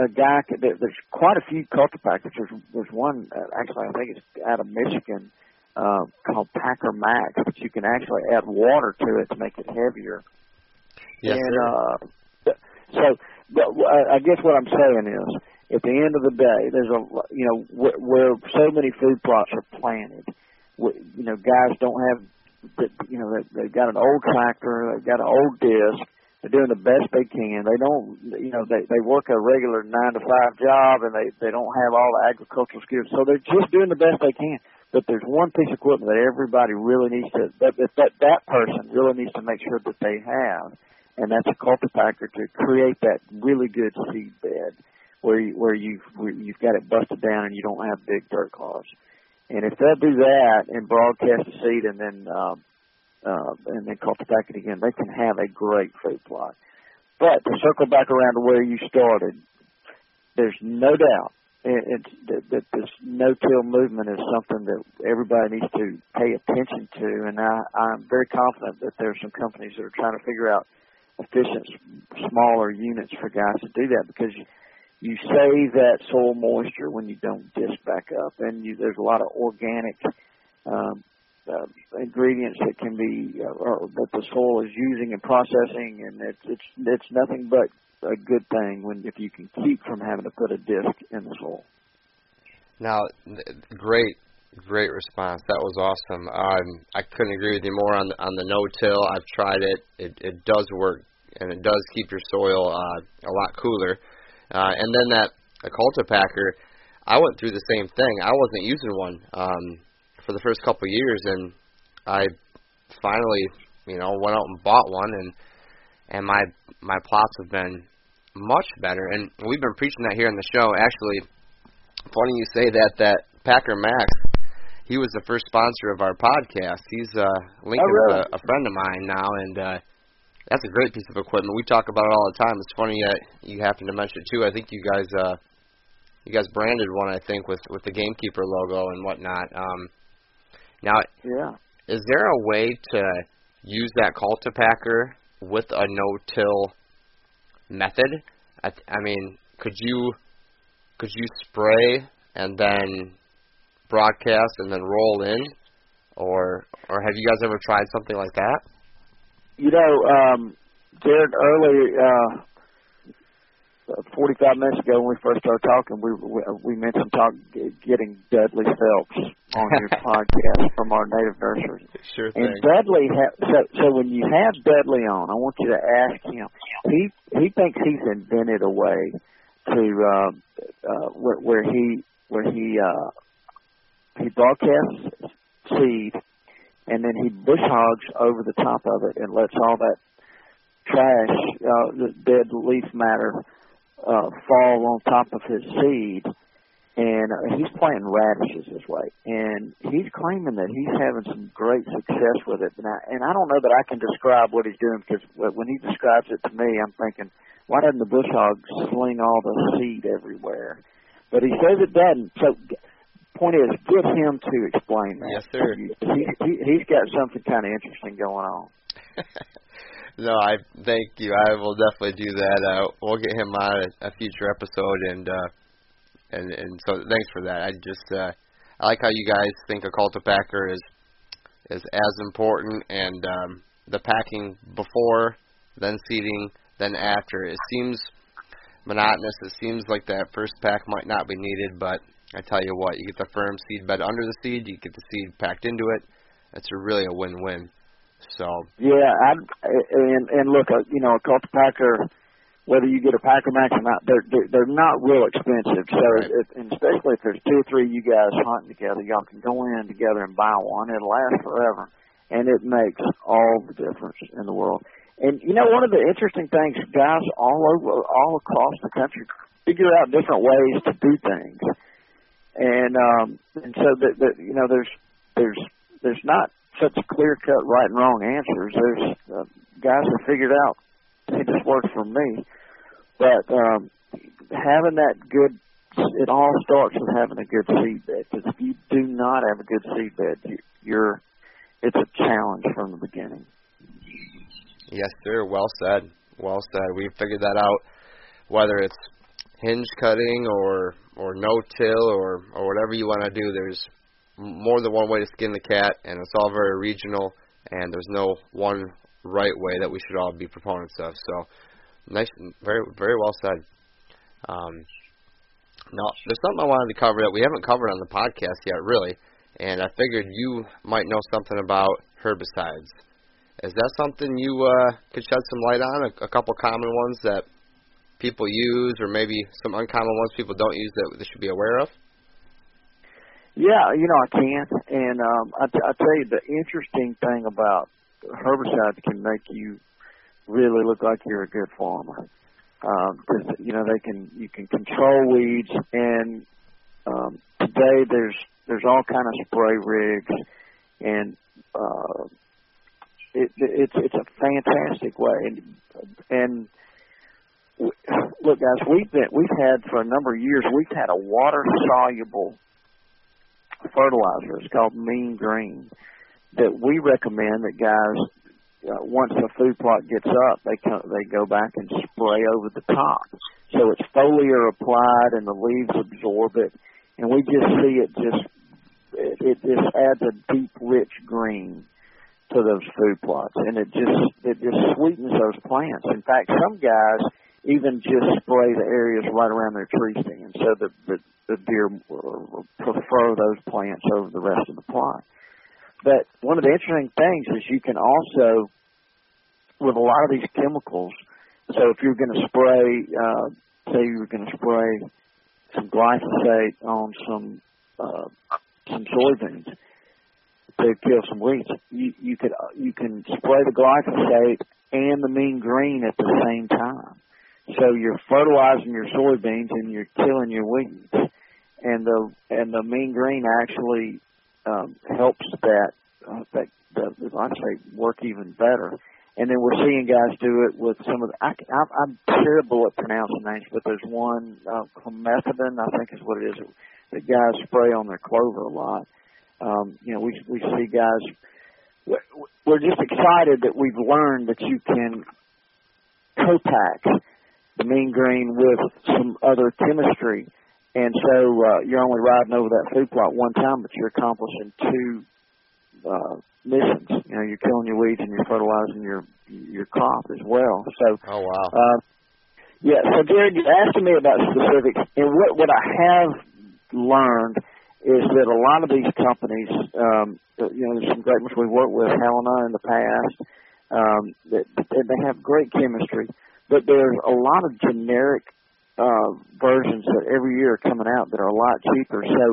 a guy there's quite a few cultipackers. There's there's one uh, actually I think it's out of Michigan uh, called Packer Max, but you can actually add water to it to make it heavier. Yes, and uh, so, but I guess what I'm saying is, at the end of the day, there's a you know where, where so many food plots are planted. You know, guys don't have, you know, they've got an old tractor, they've got an old disc. They're doing the best they can. They don't, you know, they they work a regular nine to five job, and they they don't have all the agricultural skills, so they're just doing the best they can but there's one piece of equipment that everybody really needs to that that that person really needs to make sure that they have, and that's a cultipacker to create that really good seed bed where you, where you've where you've got it busted down and you don't have big dirt clods. And if they'll do that and broadcast the seed and then uh, uh, and then cultivate it again, they can have a great fruit plot. But to circle back around to where you started, there's no doubt it's that, that this no-till movement is something that everybody needs to pay attention to, and I, I'm very confident that there are some companies that are trying to figure out efficient, smaller units for guys to do that because you, you save that soil moisture when you don't disc back up, and you, there's a lot of organic um, uh, ingredients that can be uh, or that the soil is using and processing, and it's it's it's nothing but a good thing when if you can keep from having to put a disc in the soil. Now, great, great response. That was awesome. Um, I couldn't agree with you more on on the no-till. I've tried it. It it does work, and it does keep your soil uh, a lot cooler. Uh, and then that a cultipacker, I went through the same thing. I wasn't using one um, for the first couple of years, and I finally, you know, went out and bought one, and and my my plots have been much better. And we've been preaching that here in the show. Actually, funny you say that. That Packer Max, he was the first sponsor of our podcast. He's uh, oh, really? with a, a friend of mine now, and uh, that's a great piece of equipment. We talk about it all the time. It's funny that you happen to mention it too. I think you guys, uh, you guys branded one, I think, with with the Gamekeeper logo and whatnot. Um, now, yeah, is there a way to use that cultipacker with a no-till method? I, I mean, could you could you spray and then broadcast and then roll in, or or have you guys ever tried something like that? You know, um, Jared, early uh, 45 minutes ago when we first started talking, we we, we mentioned talk, getting Dudley Phelps on your podcast from our native nursery. Sure thing. And Dudley, ha- so so when you have Dudley on, I want you to ask him. He he thinks he's invented a way to uh, uh, where, where he where he uh, he broadcasts seed, and then he bush hogs over the top of it and lets all that trash, uh, the dead leaf matter uh, fall on top of his seed, and uh, he's planting radishes this way. And he's claiming that he's having some great success with it. And I, and I don't know that I can describe what he's doing because when he describes it to me, I'm thinking, why doesn't the bush hog sling all the seed everywhere? But he says it doesn't. So point is, get him to explain that. Yes, sir. He, he, he's got something kind of interesting going on. no, I thank you. I will definitely do that. Uh, we'll get him on a, a future episode, and uh, and and so thanks for that. I just uh, I like how you guys think a cultipacker is is as important, and um, the packing before, then seeding, then after. It seems monotonous. It seems like that first pack might not be needed, but I tell you what, you get the firm seed bed under the seed, you get the seed packed into it. A really a win-win. So yeah, I and and look, uh, you know, a Cultipacker, whether you get a Packer Max or not, they're they're, they're not real expensive. So, Right. it, and especially if there's two or three of you guys hunting together, y'all can go in together and buy one. It'll last forever, and it makes all the difference in the world. And you know, one of the interesting things, guys all over, all across the country, figure out different ways to do things, and um, and so that, that you know, there's there's there's not such clear cut right and wrong answers. There's uh, guys have figured out it just works for me, but um, having that good. It all starts with having a good seed bed. Because if you do not have a good seed bed, you, you're it's a challenge from the beginning. Yes, sir. Well said. Well said. We figured that out. Whether it's hinge cutting or or no till or or whatever you want to do, there's more than one way to skin the cat, and it's all very regional. And there's no one right way that we should all be proponents of. So, nice, very very well said. Um, now, there's something I wanted to cover that we haven't covered on the podcast yet, really, and I figured you might know something about herbicides. Is that something you uh, could shed some light on? A, a couple common ones that people use, or maybe some uncommon ones people don't use that they should be aware of? Yeah, you know I can, and um, I, t- I tell you the interesting thing about herbicides can make you really look like you're a good farmer. Because you know they can you can control weeds, and um, today there's there's all kind of spray rigs, and uh, it, it's it's a fantastic way, and and look guys, we've been we've had for a number of years we've had a water soluble fertilizer. It's called Mean Green that we recommend that guys uh, once the food plot gets up, they come, they go back and spray over the top. So it's foliar applied and the leaves absorb it, and we just see it just it, it just adds a deep, rich green to those food plots, and it just it just sweetens those plants. In fact, some guys even just spray the areas right around their tree stand, so that the, the deer prefer those plants over the rest of the plot. But one of the interesting things is you can also, with a lot of these chemicals, so if you're going to spray, uh, say you're going to spray some glyphosate on some uh, some soybeans to kill some weeds, you you could you can spray the glyphosate and the mean green at the same time. So you're fertilizing your soybeans and you're killing your weeds, and the and the mean green actually um, helps that uh, that the, I say work even better. And then we're seeing guys do it with some of the. I, I, I'm terrible at pronouncing names, but there's one uh, clomethidine, I think is what it is, that guys spray on their clover a lot. Um, you know, we we see guys. we- We're just excited that we've learned that you can co-pack the mean green with some other chemistry and so uh, you're only riding over that food plot one time, but you're accomplishing two uh, missions. You know, you're killing your weeds and you're fertilizing your your crop as well. So, Oh wow. uh, yeah. So, Jared, you're asking me about specifics, and what what I have learned is that a lot of these companies, um, you know, there's some great ones we've worked with, Helena in the past, um, that, that they have great chemistry, but there's a lot of generic uh, versions that every year are coming out that are a lot cheaper. So,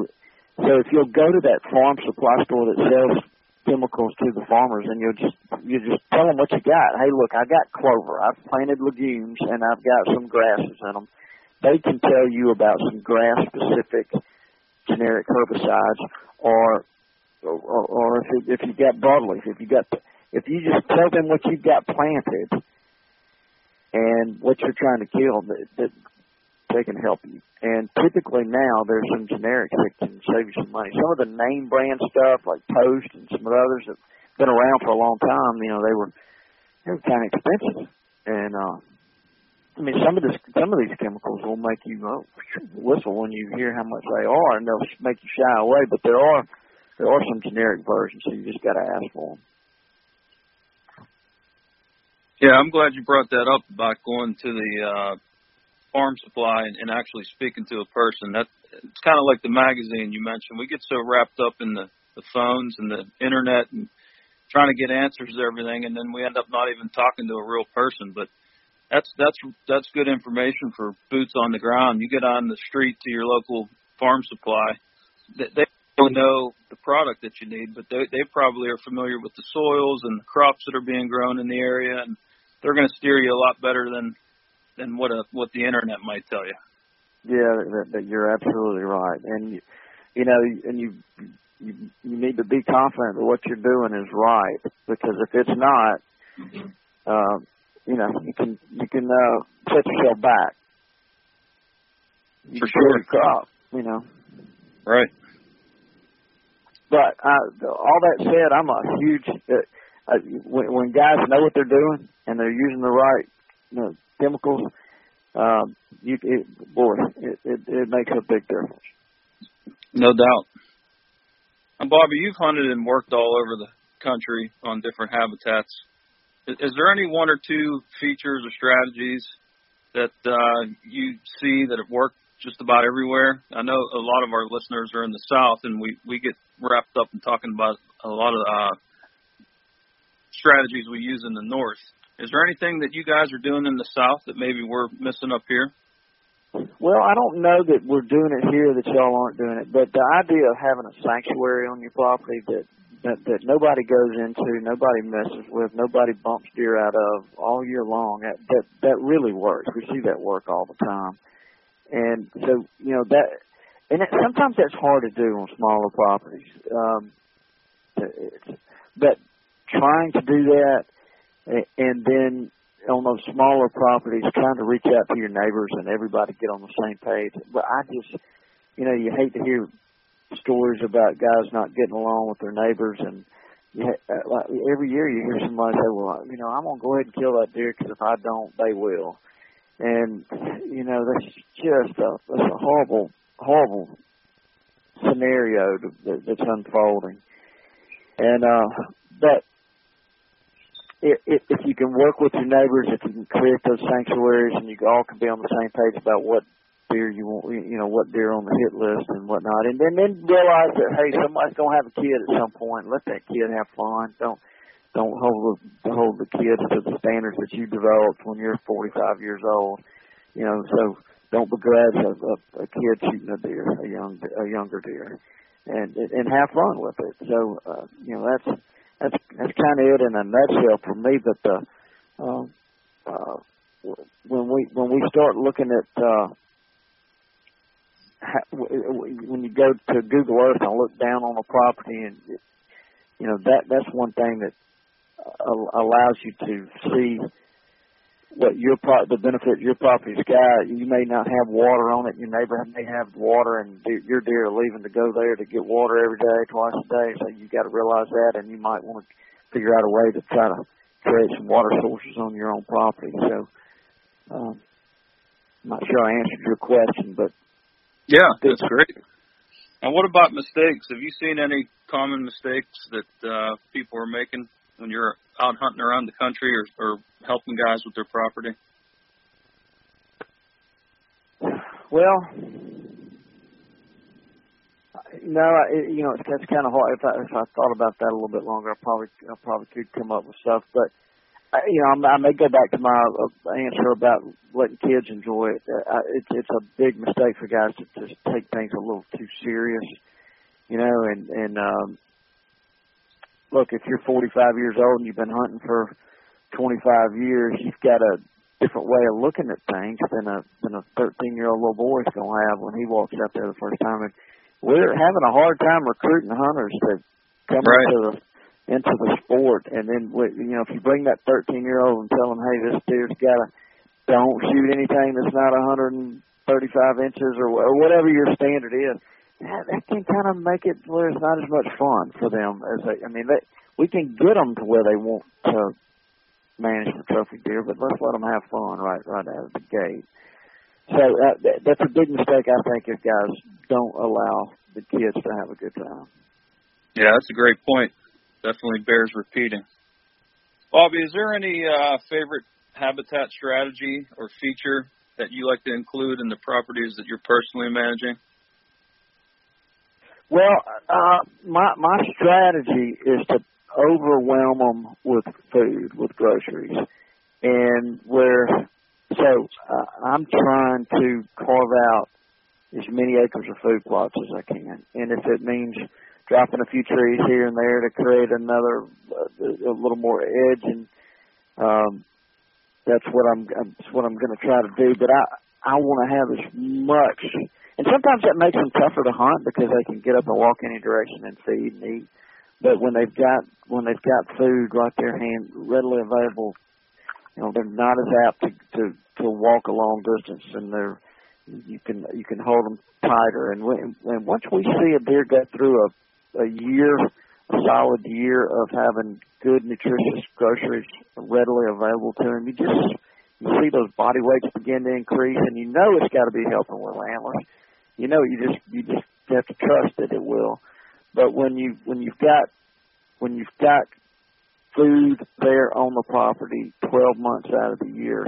so if you'll go to that farm supply store that sells chemicals to the farmers, and you'll just you just tell them what you got. Hey, look, I got clover. I've planted legumes, and I've got some grasses in them. They can tell you about some grass-specific generic herbicides, or or, or if it, if you got broadleaf, if you got if you just tell them what you've got planted and what you're trying to kill, that, that they can help you. And typically now there's some generics that can save you some money. Some of the name brand stuff like Poast and some of the others that have been around for a long time, you know, they were they were kind of expensive. And uh, I mean, some of this some of these chemicals will make you oh, whistle when you hear how much they are, and they'll make you shy away. But there are there are some generic versions, so you just got to ask for them. Yeah, I'm glad you brought that up about going to the uh, farm supply and, and actually speaking to a person. That it's kind of like the magazine you mentioned. We get so wrapped up in the the phones and the internet and trying to get answers to everything, and then we end up not even talking to a real person. But that's that's that's good information for boots on the ground. You get on the street to your local farm supply, they, they don't know the product that you need, but they they probably are familiar with the soils and the crops that are being grown in the area, and they're going to steer you a lot better than than what a what the internet might tell you. Yeah, that, that you're absolutely right, and you, you know, and you you you need to be confident that what you're doing is right because if it's not, uh, you know, you can you can uh, set yourself back. You For sure. crop, you know. Right. But uh, all that said, I'm a huge. Uh, uh, when, when guys know what they're doing and they're using the right you know, chemicals, um, you it, boy, it, it it makes a big difference. No doubt. And Bobby, you've hunted and worked all over the country on different habitats. Is, is there any one or two features or strategies that uh, you see that have worked just about everywhere? I know a lot of our listeners are in the South, and we we get wrapped up in talking about a lot of uh, strategies we use in the North. Is there anything that you guys are doing in the South that maybe we're missing up here? Well, I don't know that we're doing it here that y'all aren't doing it, but the idea of having a sanctuary on your property that that, that nobody goes into, nobody messes with, nobody bumps deer out of all year long. That that that really works. We see that work all the time, and so you know that, and it, sometimes that's hard to do on smaller properties. Um, it's, but trying to do that, and then on those smaller properties, trying to reach out to your neighbors and everybody get on the same page. But I just, you know, you hate to hear stories about guys not getting along with their neighbors, and you uh, like every year you hear somebody say, "Well, you know, I'm gonna go ahead and kill that deer because if I don't, they will." And you know, that's just a that's a horrible, horrible scenario to, that, that's unfolding. And uh, but if, if you can work with your neighbors, if you can create those sanctuaries, and you all can be on the same page about what deer you want, you know, what deer on the hit list and whatnot, and then then realize that hey, somebody's gonna have a kid at some point. Let that kid have fun. Don't don't hold the hold the kids to the standards that you developed when you're 45 years old. You know, so don't begrudge a, a, a kid shooting a deer, a young a younger deer, and and have fun with it. So uh, you know that's that's that's kind of it in a nutshell for me. But the uh, uh, when we when we start looking at uh, when you go to Google Earth and look down on a property, and you know that that's one thing that uh, allows you to see what your pro- the benefit your property's got. You may not have water on it. Your neighbor may have water, and de- your deer are leaving to go there to get water every day, twice a day. So you got to realize that, and you might want to figure out a way to try to create some water sources on your own property. So, um, I'm not sure I answered your question, but Yeah, that's great. And what about mistakes? Have you seen any common mistakes that uh, people are making when you're out hunting around the country or, or helping guys with their property? Well, no, I, you know, it's, that's kind of hard. If I if I thought about that a little bit longer, I probably I probably could come up with stuff. But I, you know, I may go back to my uh, answer about letting kids enjoy it. Uh, it's it's a big mistake for guys to just take things a little too serious, you know. And and um, look, if you're 45 years old and you've been hunting for 25 years, you've got a different way of looking at things than a than a 13 year old little boy's gonna have when he walks out there the first time. And we're having a hard time recruiting hunters to come Right. into the into the sport. And then you know if you bring that 13 year old and tell them, hey, this deer's got to don't shoot anything that's not 135 inches or, or whatever your standard is. That, can kind of make it where it's not as much fun for them as they. I mean, they, we can get them to where they want to manage the trophy deer, but let's let them have fun right right out of the gate. So uh, that, that's a big mistake I think if guys don't allow the kids to have a good time. Yeah, that's a great point. Definitely bears repeating. Bobby, is there any uh, favorite habitat strategy or feature that you like to include in the properties that you're personally managing? Well, uh, my my strategy is to overwhelm them with food, with groceries, and where so uh, I'm trying to carve out as many acres of food plots as I can, and if it means dropping a few trees here and there to create another uh, a little more edge, and um, that's what I'm that's what I'm going to try to do. But I I want to have as much, and sometimes that makes them tougher to hunt because they can get up and walk any direction and feed and eat. But when they've got when they've got food right there hand readily available, you know they're not as apt to to to walk a long distance, and they're you can you can hold them tighter. And when, and once we see a deer go through a a year, a solid year of having good nutritious groceries readily available to him, you just you see those body weights begin to increase, and you know it's got to be helping with antlers. You know you just you just have to trust that it will. But when you when you've got when you've got food there on the property 12 months out of the year,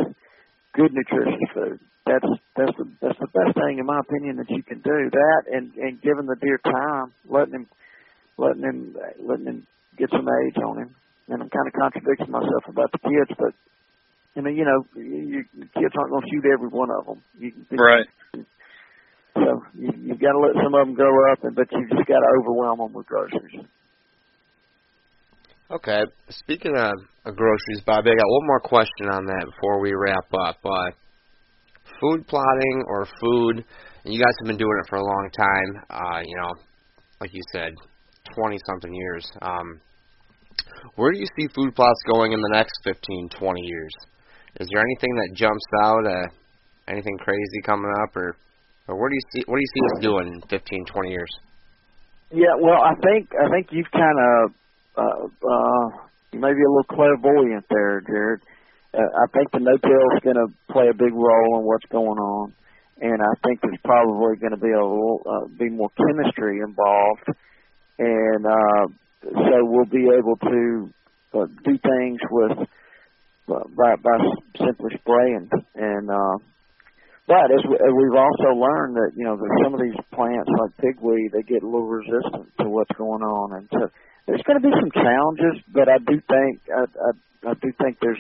good nutritious food, that's that's the that's the best thing in my opinion that you can do. That and and giving the deer time, letting him letting him letting him get some age on him. And I'm kind of contradicting myself about the kids, but I mean, you know, you, you kids aren't going to shoot every one of them. You, right. So you, you've got to let some of them grow up, and but you just got to overwhelm them with groceries. Okay. Speaking of, of groceries, Bobby, I got one more question on that before we wrap up. Uh, food plotting or food, and you guys have been doing it for a long time. Uh, you know, like you said, twenty something years. Um, where do you see food plots going in the next 15, 20 years? Is there anything that jumps out? Uh, anything crazy coming up, or or where do you see what do you see us doing in 15, 20 years? Yeah, well, I think I think you've kind of uh, uh, maybe a little clairvoyant there, Jared. Uh, I think the no-till is going to play a big role in what's going on, and I think there's probably going to be a little uh, be more chemistry involved, and uh, so we'll be able to uh, do things with by by simply spraying and. uh but as, we, we've also learned that you know that some of these plants like pigweed they get a little resistant to what's going on, and so there's going to be some challenges. But I do think I, I, I do think there's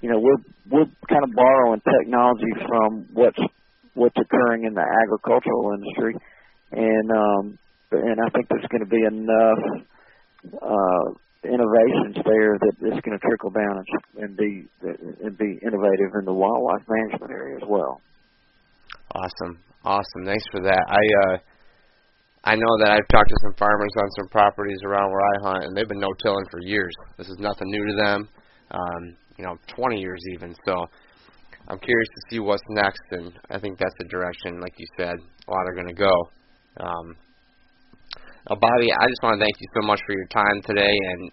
you know we're we're kind of borrowing technology from what's what's occurring in the agricultural industry, and um, and I think there's going to be enough uh, innovations there that it's going to trickle down and, and be and be innovative in the wildlife management area as well. Awesome, awesome. Thanks for that. I uh, I know that I've talked to some farmers on some properties around where I hunt, and they've been no-tilling for years. This is nothing new to them. Um, you know, 20 years even. So I'm curious to see what's next, and I think that's the direction, like you said, a lot are going to go. Um, uh, Bobby, I just want to thank you so much for your time today, and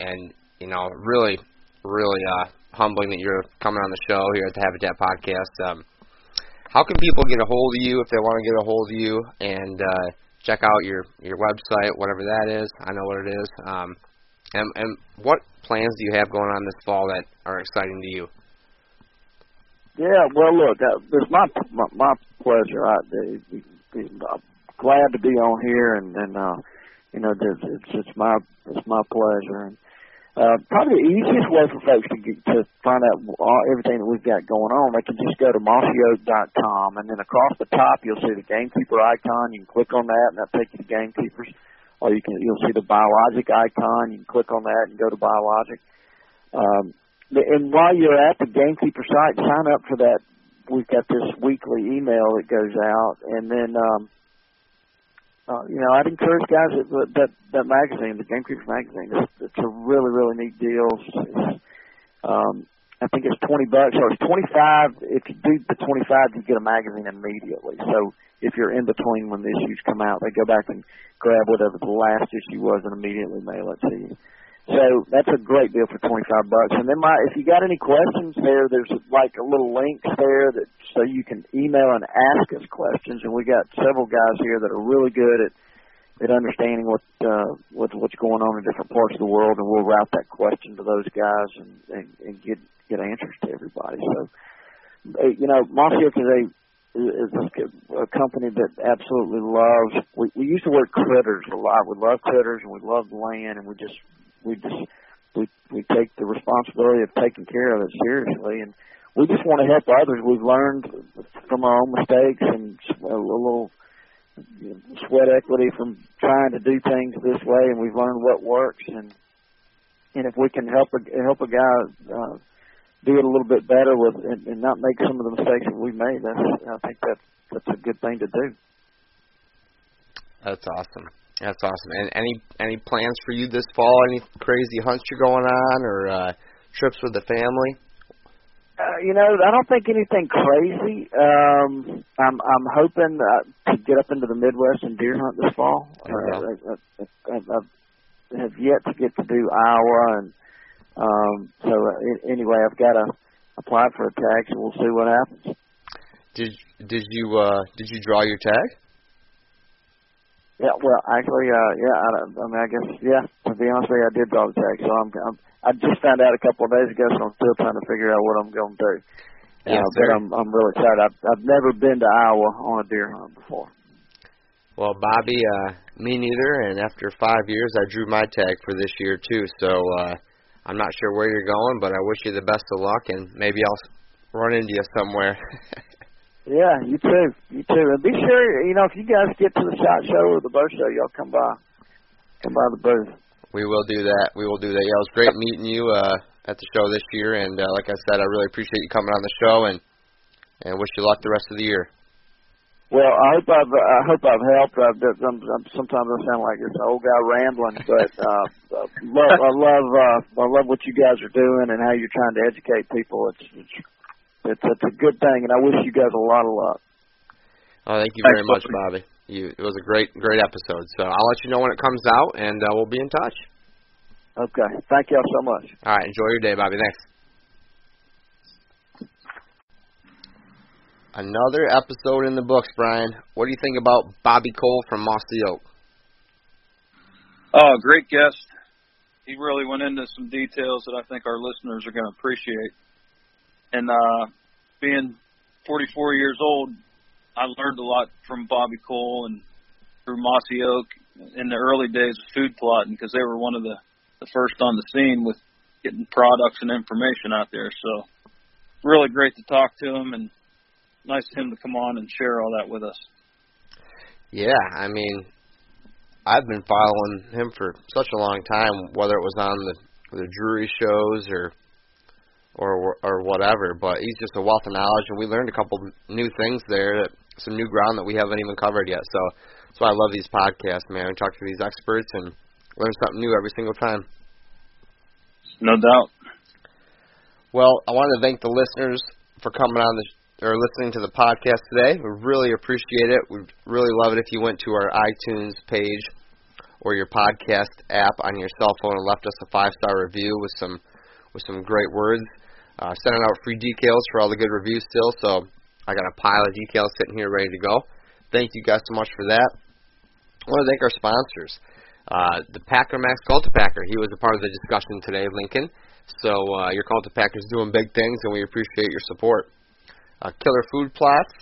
and you know, really, really uh, humbling that you're coming on the show here at the Habitat Podcast. Um, how can people get a hold of you if they want to get a hold of you and uh, check out your your website, whatever that is? I know what it is. Um, and and what plans do you have going on this fall that are exciting to you? Yeah, well, look, uh, it's my my, my pleasure. I, I'm glad to be on here, and and uh, you know, it's, it's it's my it's my pleasure. And uh, probably the easiest way for folks to get, to find out all, everything that we've got going on, they can just go to mossyoak.com, and then across the top you'll see the gamekeeper icon. You can click on that, and that'll take you to gamekeepers. Or you can you'll see the biologic icon. You can click on that and go to biologic. Um, and while you're at the gamekeeper site, sign up for that. We've got this weekly email that goes out, and then um, uh, you know, I'd encourage guys that that that magazine, the Game Gamekeepers magazine. It's, it's a really really neat deal. It's, um, I think it's twenty bucks or it's twenty five. If you do the twenty five, you get a magazine immediately. So if you're in between when the issues come out, they go back and grab whatever the last issue was and immediately mail it to you. So that's a great deal for twenty five bucks. And then my if you got any questions there, there's like a little link there that so you can email and ask us questions. And we got several guys here that are really good at at understanding what uh, what what's going on in different parts of the world, and we'll route that question to those guys and and, and get get answers to everybody. So you know, Mossy Oak is a is a company that absolutely loves. We we used to work critters a lot. We love critters and we love land, and we just we just we we take the responsibility of taking care of it seriously, and we just want to help others. We've learned from our own mistakes and a little sweat equity from trying to do things this way, and we've learned what works. And and if we can help a help a guy uh, do it a little bit better with and, and not make some of the mistakes that we made, that's I think that's that's a good thing to do. That's awesome. That's awesome. And any any plans for you this fall? Any crazy hunts you're going on, or uh, trips with the family? Uh, you know, I don't think anything crazy. Um, I'm I'm hoping uh, to get up into the Midwest and deer hunt this fall. Uh, I, I, I, I have yet to get to do Iowa, and um, so uh, anyway, I've got to apply for a tag, so we'll see what happens. Did did you uh, did you draw your tag? Yeah, well, actually, uh, yeah, I, I mean, I guess, yeah. To be honest with you, I did draw the tag, so I'm, I'm I just found out a couple of days ago, so I'm still trying to figure out what I'm going to do. Yes, uh, but I'm I'm really excited. I've I've never been to Iowa on a deer hunt before. Well, Bobby, uh, me neither. And after five years, I drew my tag for this year too. So uh, I'm not sure where you're going, but I wish you the best of luck, and maybe I'll run into you somewhere. yeah, you too, you too. And be sure, you know, if you guys get to the shot show or the bow show, y'all come by, come by the booth. We will do that. We will do that. Yeah, it was great meeting you uh, at the show this year, and uh, like I said, I really appreciate you coming on the show, and and wish you luck the rest of the year. Well, I hope I've I hope I've helped. I've, I'm, I'm, sometimes I sound like this old guy rambling, but uh, love I love uh, I love what you guys are doing and how you're trying to educate people. It's it's it's, it's a good thing, and I wish you guys a lot of luck. Oh, thank you very much, Bobby. You, it was a great, great episode. So I'll let you know when it comes out, and uh, we'll be in touch. Okay. Thank y'all so much. All right. Enjoy your day, Bobby. Thanks. Another episode in the books, Brian. What do you think about Bobby Cole from Mossy Oak? Oh, great guest. He really went into some details that I think our listeners are going to appreciate. And uh, being 44 years old, I learned a lot from Bobby Cole and through Mossy Oak in the early days of food plotting because they were one of the the first on the scene with getting products and information out there. So really great to talk to him and nice of him to come on and share all that with us. Yeah, I mean, I've been following him for such a long time, whether it was on the the Drury shows or or or whatever. But he's just a wealth of knowledge, and we learned a couple new things there that some new ground that we haven't even covered yet. So that's why I love these podcasts, man. We talk to these experts and learn something new every single time. No doubt. Well, I want to thank the listeners for coming on the or listening to the podcast today. We really appreciate it. We'd really love it if you went to our iTunes page or your podcast app on your cell phone and left us a five star review with some with some great words. Uh, sending out free decals for all the good reviews still, so I got a pile of decals sitting here ready to go. Thank you guys so much for that. I want to thank our sponsors. Uh, the Packer Max Cultipacker, he was a part of the discussion today, Lincoln. So uh, your is doing big things, and we appreciate your support. Uh, Killer Food Plots,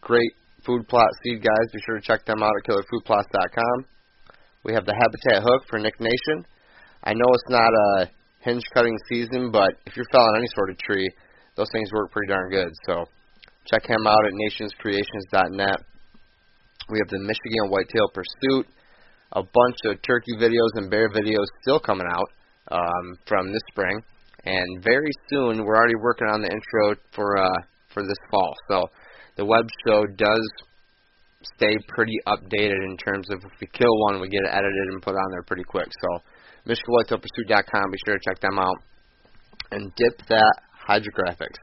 great food plot seed guys. Be sure to check them out at killerfoodplots.com. We have the Habitat Hook for Nick Nation. I know it's not a hinge cutting season, but if you're felling any sort of tree, those things work pretty darn good. So Check him out at nationscreations.net. We have the Michigan Whitetail Pursuit, a bunch of turkey videos and bear videos still coming out um, from this spring, and very soon we're already working on the intro for uh, for this fall. So the web show does stay pretty updated in terms of if we kill one, we get it edited and put on there pretty quick. So MichiganWhitetailPursuit.com, be sure to check them out. And dip that hydrographics.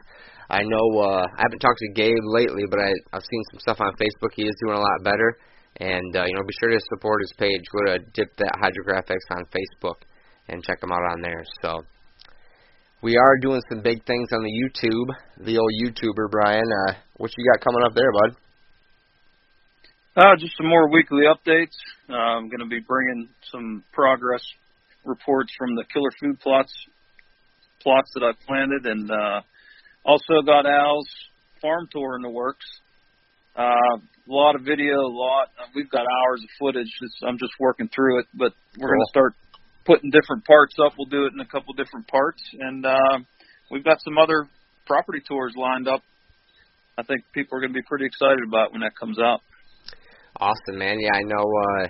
I know uh, I haven't talked to Gabe lately, but I, I've seen some stuff on Facebook. He is doing a lot better, and uh, you know, be sure to support his page. Go to Dip That Hydrographics on Facebook and check him out on there. So we are doing some big things on the YouTube. The old YouTuber Brian, uh, what you got coming up there, bud? Uh, just some more weekly updates. Uh, I'm going to be bringing some progress reports from the killer food plots plots that I've planted and uh, also got Al's farm tour in the works. Uh, a lot of video, a lot. We've got hours of footage. It's, I'm just working through it, but we're cool. going to start putting different parts up, we'll do it in a couple different parts. And uh, we've got some other property tours lined up. I think people are going to be pretty excited about when that comes out. Awesome, man. Yeah, I know. Uh,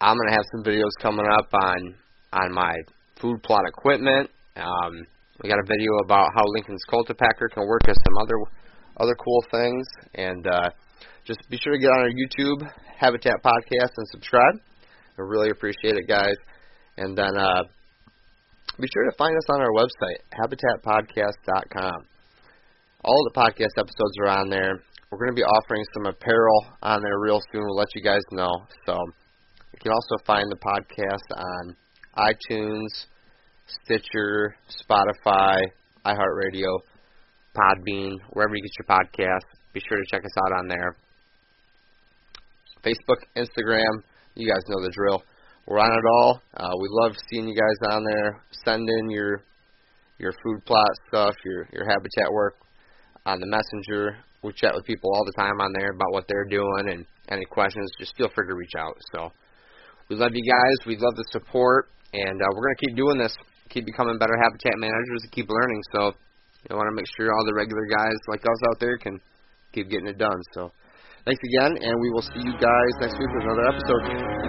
I'm gonna have some videos coming up on on my food plot equipment. Um, we got a video about how Lincoln's Cultipacker can work with some other other cool things, and uh, just be sure to get on our YouTube Habitat podcast and subscribe. I really appreciate it, guys. And then uh, be sure to find us on our website, habitatpodcast.com. All the podcast episodes are on there. We're going to be offering some apparel on there real soon. We'll let you guys know. So you can also find the podcast on iTunes, Stitcher, Spotify, iHeartRadio, Podbean, wherever you get your podcast. Be sure to check us out on there. Facebook, Instagram, you guys know the drill. We're on it all. Uh, we love seeing you guys on there. Send in your your food plot stuff, your your habitat work on the messenger. We chat with people all the time on there about what they're doing and any questions. Just feel free to reach out. So we love you guys. We love the support, and uh, we're gonna keep doing this. Keep becoming better habitat managers and keep learning. So I want to make sure all the regular guys like us out there can keep getting it done. So thanks again, and we will see you guys next week with another episode.